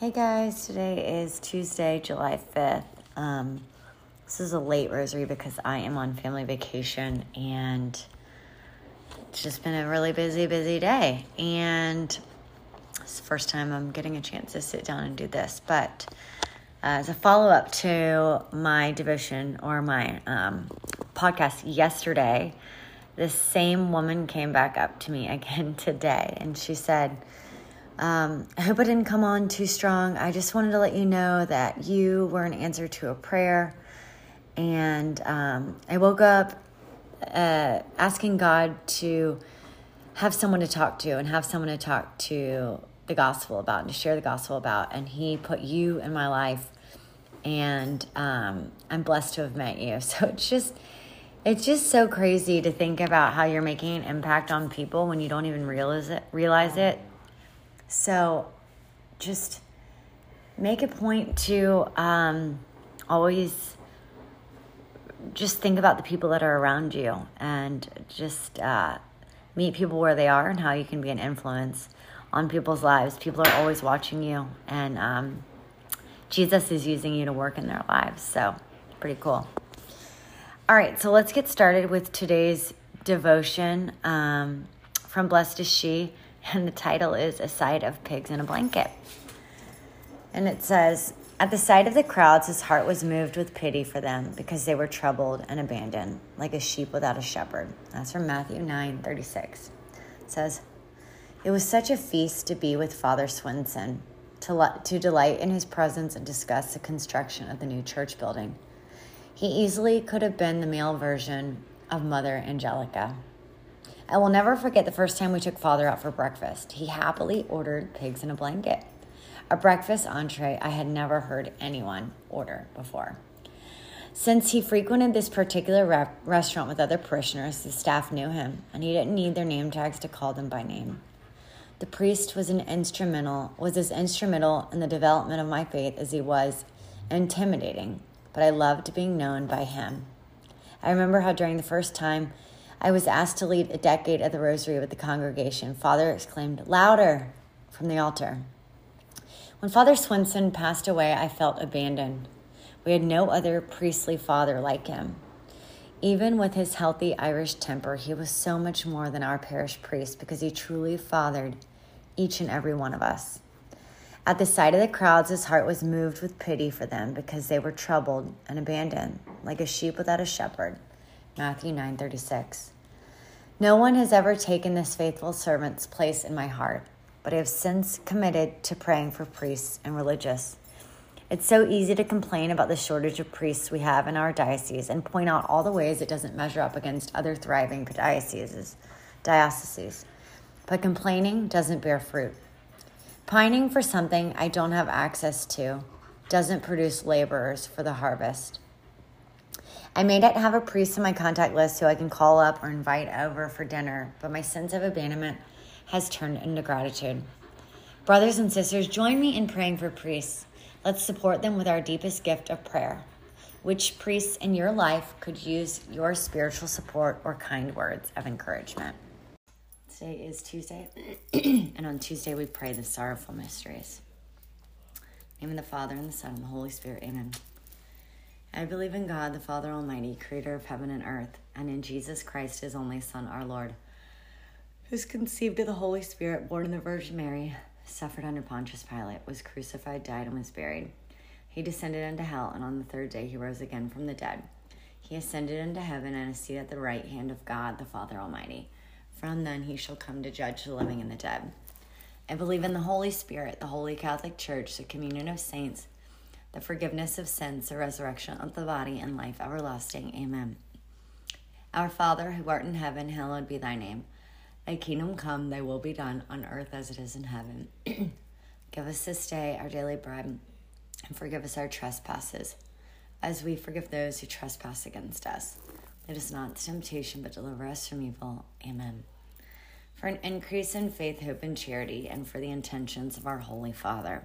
Hey guys, today is Tuesday, July 5th. Um, this is a late rosary because I am on family vacation and it's just been a really busy, busy day. And it's the first time I'm getting a chance to sit down and do this. But uh, as a follow up to my devotion or my um, podcast yesterday, this same woman came back up to me again today and she said, um, I hope I didn't come on too strong. I just wanted to let you know that you were an answer to a prayer. And um, I woke up uh, asking God to have someone to talk to and have someone to talk to the gospel about and to share the gospel about. And He put you in my life. And um, I'm blessed to have met you. So it's just. It's just so crazy to think about how you're making an impact on people when you don't even realize it. Realize it so just make a point to um, always just think about the people that are around you and just uh, meet people where they are and how you can be an influence on people's lives. People are always watching you, and um, Jesus is using you to work in their lives. So, pretty cool. All right, so let's get started with today's devotion um, from Blessed is She and the title is A Sight of Pigs in a Blanket. And it says, At the sight of the crowds, his heart was moved with pity for them because they were troubled and abandoned, like a sheep without a shepherd. That's from Matthew 9 36. It says, It was such a feast to be with Father Swinson, to, to delight in his presence and discuss the construction of the new church building. He easily could have been the male version of Mother Angelica. I will never forget the first time we took father out for breakfast. He happily ordered pigs in a blanket, a breakfast entree I had never heard anyone order before. Since he frequented this particular re- restaurant with other parishioners, the staff knew him, and he didn't need their name tags to call them by name. The priest was an instrumental was as instrumental in the development of my faith as he was intimidating, but I loved being known by him. I remember how during the first time I was asked to lead a decade of the rosary with the congregation. Father exclaimed, Louder! from the altar. When Father Swinson passed away, I felt abandoned. We had no other priestly father like him. Even with his healthy Irish temper, he was so much more than our parish priest because he truly fathered each and every one of us. At the sight of the crowds, his heart was moved with pity for them because they were troubled and abandoned, like a sheep without a shepherd. Matthew 9:36. No one has ever taken this faithful servant's place in my heart, but I have since committed to praying for priests and religious. It's so easy to complain about the shortage of priests we have in our diocese and point out all the ways it doesn't measure up against other thriving dioceses. Dioceses. But complaining doesn't bear fruit. Pining for something I don't have access to doesn't produce laborers for the harvest. I may not have a priest in my contact list who I can call up or invite over for dinner, but my sense of abandonment has turned into gratitude. Brothers and sisters, join me in praying for priests. Let's support them with our deepest gift of prayer. Which priests in your life could use your spiritual support or kind words of encouragement? Today is Tuesday, and on Tuesday we pray the sorrowful mysteries. In the name of the Father, and the Son, and the Holy Spirit, amen. I believe in God, the Father Almighty, creator of heaven and earth, and in Jesus Christ, his only Son, our Lord, who's conceived of the Holy Spirit, born of the Virgin Mary, suffered under Pontius Pilate, was crucified, died, and was buried. He descended into hell, and on the third day he rose again from the dead. He ascended into heaven and is seated at the right hand of God, the Father Almighty. From then he shall come to judge the living and the dead. I believe in the Holy Spirit, the Holy Catholic Church, the communion of saints the forgiveness of sins, the resurrection of the body, and life everlasting. Amen. Our Father, who art in heaven, hallowed be thy name. Thy kingdom come, thy will be done, on earth as it is in heaven. Give us this day our daily bread, and forgive us our trespasses, as we forgive those who trespass against us. Lead us not into temptation, but deliver us from evil. Amen. For an increase in faith, hope, and charity, and for the intentions of our Holy Father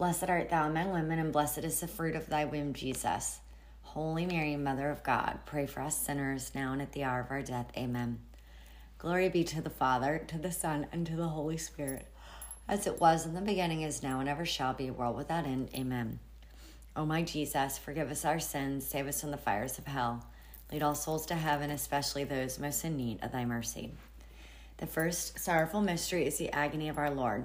Blessed art thou among women, and blessed is the fruit of thy womb, Jesus. Holy Mary, Mother of God, pray for us sinners, now and at the hour of our death. Amen. Glory be to the Father, to the Son, and to the Holy Spirit as it was in the beginning, is now, and ever shall be, world without end. Amen. O my Jesus, forgive us our sins, save us from the fires of hell. Lead all souls to heaven, especially those most in need of thy mercy. The first sorrowful mystery is the agony of our Lord,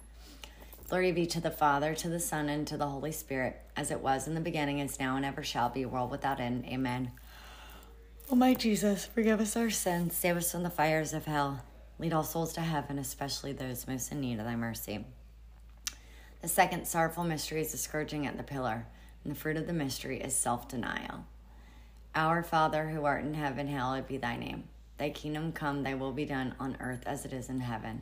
Glory be to the Father, to the Son, and to the Holy Spirit, as it was in the beginning, is now, and ever shall be, world without end. Amen. O my Jesus, forgive us our sins, save us from the fires of hell Lead all souls to heaven, especially those most in need of thy mercy. The second sorrowful mystery is the scourging at the pillar, and the fruit of the mystery is self denial. Our Father, who art in heaven, hallowed be thy name. Thy kingdom come, thy will be done on earth as it is in heaven.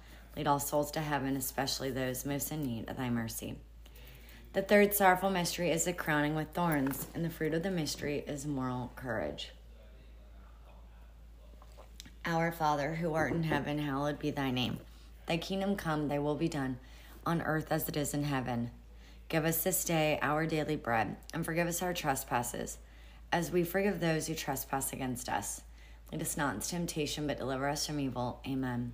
Lead all souls to heaven, especially those most in need of thy mercy. The third sorrowful mystery is the crowning with thorns, and the fruit of the mystery is moral courage. Our Father, who art in heaven, hallowed be thy name. Thy kingdom come, thy will be done, on earth as it is in heaven. Give us this day our daily bread, and forgive us our trespasses, as we forgive those who trespass against us. Lead us not into temptation, but deliver us from evil. Amen.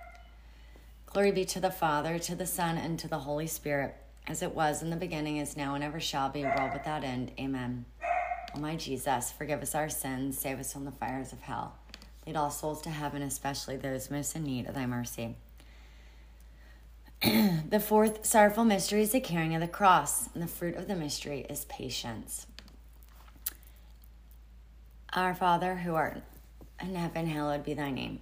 Glory be to the Father, to the Son, and to the Holy Spirit, as it was in the beginning, is now, and ever shall be, world without end. Amen. O my Jesus, forgive us our sins, save us from the fires of hell. Lead all souls to heaven, especially those most in need of thy mercy. the fourth sorrowful mystery is the carrying of the cross, and the fruit of the mystery is patience. Our Father, who art in heaven, hallowed be thy name.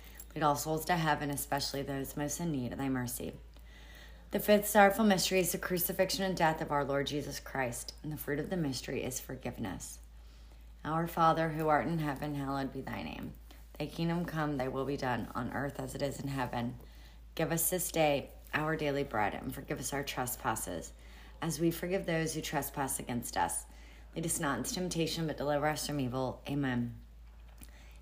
Lead all souls to heaven, especially those most in need of thy mercy. The fifth sorrowful mystery is the crucifixion and death of our Lord Jesus Christ, and the fruit of the mystery is forgiveness. Our Father, who art in heaven, hallowed be thy name. Thy kingdom come, thy will be done, on earth as it is in heaven. Give us this day our daily bread, and forgive us our trespasses, as we forgive those who trespass against us. Lead us not into temptation, but deliver us from evil. Amen.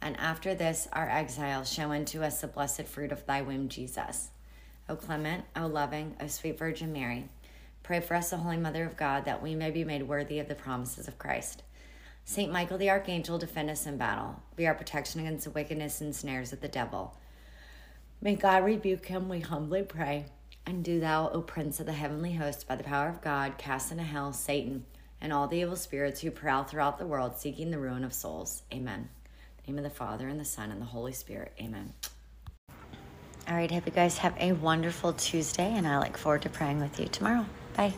and after this our exile, show unto us the blessed fruit of thy womb, Jesus. O clement, O loving, O sweet Virgin Mary, Pray for us, the Holy Mother of God, that we may be made worthy of the promises of Christ. Saint Michael the Archangel, defend us in battle. Be our protection against the wickedness and snares of the devil. May God rebuke him, we humbly pray. And do thou, O Prince of the heavenly host, by the power of God, cast into hell Satan and all the evil spirits who prowl throughout the world seeking the ruin of souls. Amen. Name of the Father, and the Son, and the Holy Spirit. Amen. All right, hope you guys have a wonderful Tuesday, and I look forward to praying with you tomorrow. Bye.